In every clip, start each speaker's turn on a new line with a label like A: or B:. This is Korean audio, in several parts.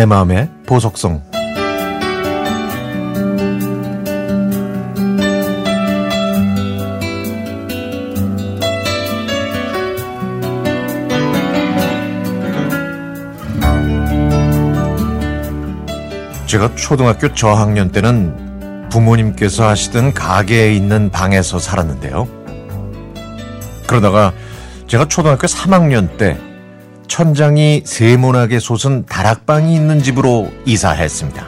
A: 내 마음의 보석성 제가 초등학교 저학년 때는 부모님께서 하시던 가게에 있는 방에서 살았는데요. 그러다가 제가 초등학교 3학년 때 천장이 세모나게 솟은 다락방이 있는 집으로 이사했습니다.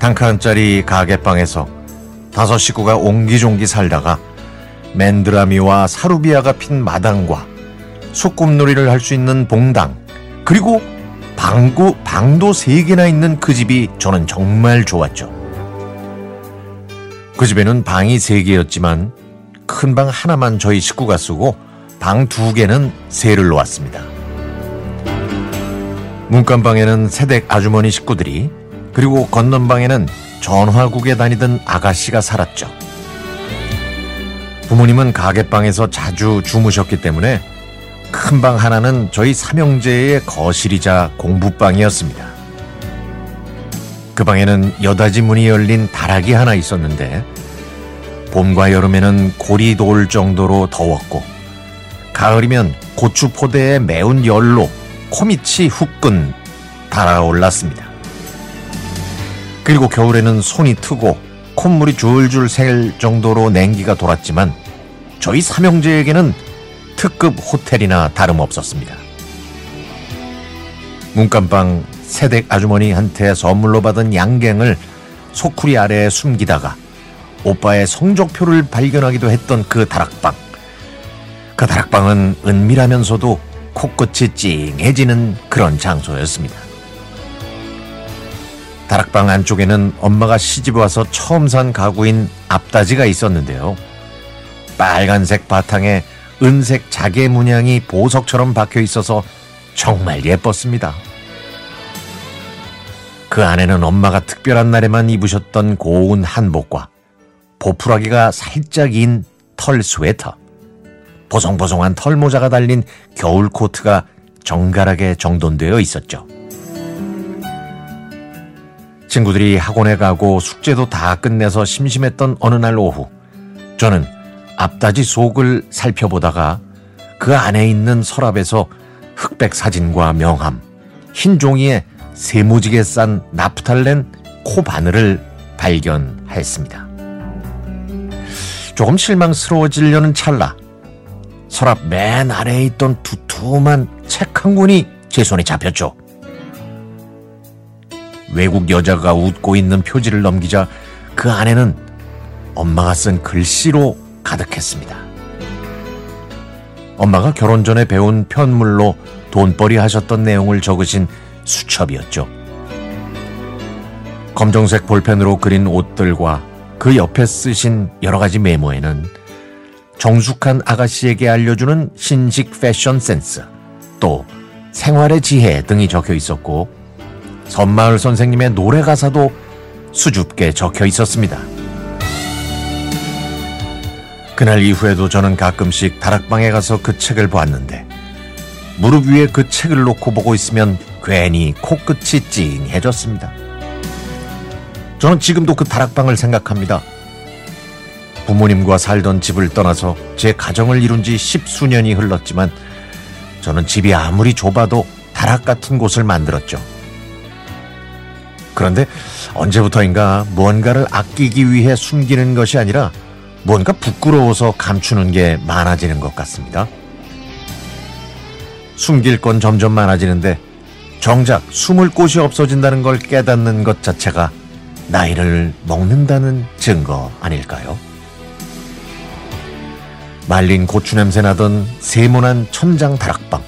A: 단칸짜리 가게방에서 다섯 식구가 옹기종기 살다가 맨드라미와 사루비아가 핀 마당과 소꿉놀이를 할 수 있는 봉당 그리고 방구, 방도 세 개나 있는 그 집이 저는 정말 좋았죠. 그 집에는 방이 세 개였지만 큰 방 하나만 저희 식구가 쓰고 방 두 개는 새를 놓았습니다. 문간방에는 새댁 아주머니 식구들이 그리고 건넌방에는 전화국에 다니던 아가씨가 살았죠. 부모님은 가게방에서 자주 주무셨기 때문에 큰 방 하나는 저희 삼형제의 거실이자 공부방이었습니다. 그 방에는 여닫이 문이 열린 다락이 하나 있었는데 봄과 여름에는 골이 돌 정도로 더웠고 가을이면 고추 포대에 매운 열로 코밑이 후끈 달아올랐습니다. 그리고 겨울에는 손이 트고 콧물이 줄줄 셀 정도로 냉기가 돌았지만 저희 삼형제에게는 특급 호텔이나 다름없었습니다. 문간방 새댁 아주머니한테 선물로 받은 양갱을 소쿠리 아래에 숨기다가 오빠의 성적표를 발견하기도 했던 그 다락방. 그 다락방은 은밀하면서도 코끝이 찡해지는 그런 장소였습니다. 다락방 안쪽에는 엄마가 시집 와서 처음 산 가구인 앞다지가 있었는데요. 빨간색 바탕에 은색 자개 문양이 보석처럼 박혀 있어서 정말 예뻤습니다. 그 안에는 엄마가 특별한 날에만 입으셨던 고운 한복과 보푸라기가 살짝 인 털 스웨터, 보송보송한 털모자가 달린 겨울 코트가 정갈하게 정돈되어 있었죠. 친구들이 학원에 가고 숙제도 다 끝내서 심심했던 어느 날 오후, 저는 앞닫이 속을 살펴보다가 그 안에 있는 서랍에서 흑백 사진과 명함, 흰 종이에 세무지게 싼 나프탈렌 코 바늘을 발견했습니다. 조금 실망스러워지려는 찰나 서랍 맨 아래에 있던 두툼한 책 한 권이 제 손에 잡혔죠. 외국 여자가 웃고 있는 표지를 넘기자 그 안에는 엄마가 쓴 글씨로 가득했습니다. 엄마가 결혼 전에 배운 편물로 돈벌이 하셨던 내용을 적으신 수첩이었죠. 검정색 볼펜으로 그린 옷들과 그 옆에 쓰신 여러 가지 메모에는 정숙한 아가씨에게 알려주는 신식 패션 센스, 또 생활의 지혜 등이 적혀 있었고, 선마을 선생님의 노래 가사도 수줍게 적혀 있었습니다. 그날 이후에도 저는 가끔씩 다락방에 가서 그 책을 보았는데, 무릎 위에 그 책을 놓고 보고 있으면 괜히 코끝이 찡해졌습니다. 저는 지금도 그 다락방을 생각합니다. 부모님과 살던 집을 떠나서 제 가정을 이룬 지 십수년이 흘렀지만 저는 집이 아무리 좁아도 다락 같은 곳을 만들었죠. 그런데 언제부터인가 무언가를 아끼기 위해 숨기는 것이 아니라 뭔가 부끄러워서 감추는 게 많아지는 것 같습니다. 숨길 건 점점 많아지는데 정작 숨을 곳이 없어진다는 걸 깨닫는 것 자체가 나이를 먹는다는 증거 아닐까요? 말린 고추 냄새 나던 세모난 천장 다락방.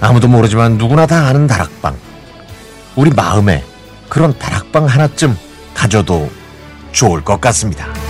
A: 아무도 모르지만 누구나 다 아는 다락방. 우리 마음에 그런 다락방 하나쯤 가져도 좋을 것 같습니다.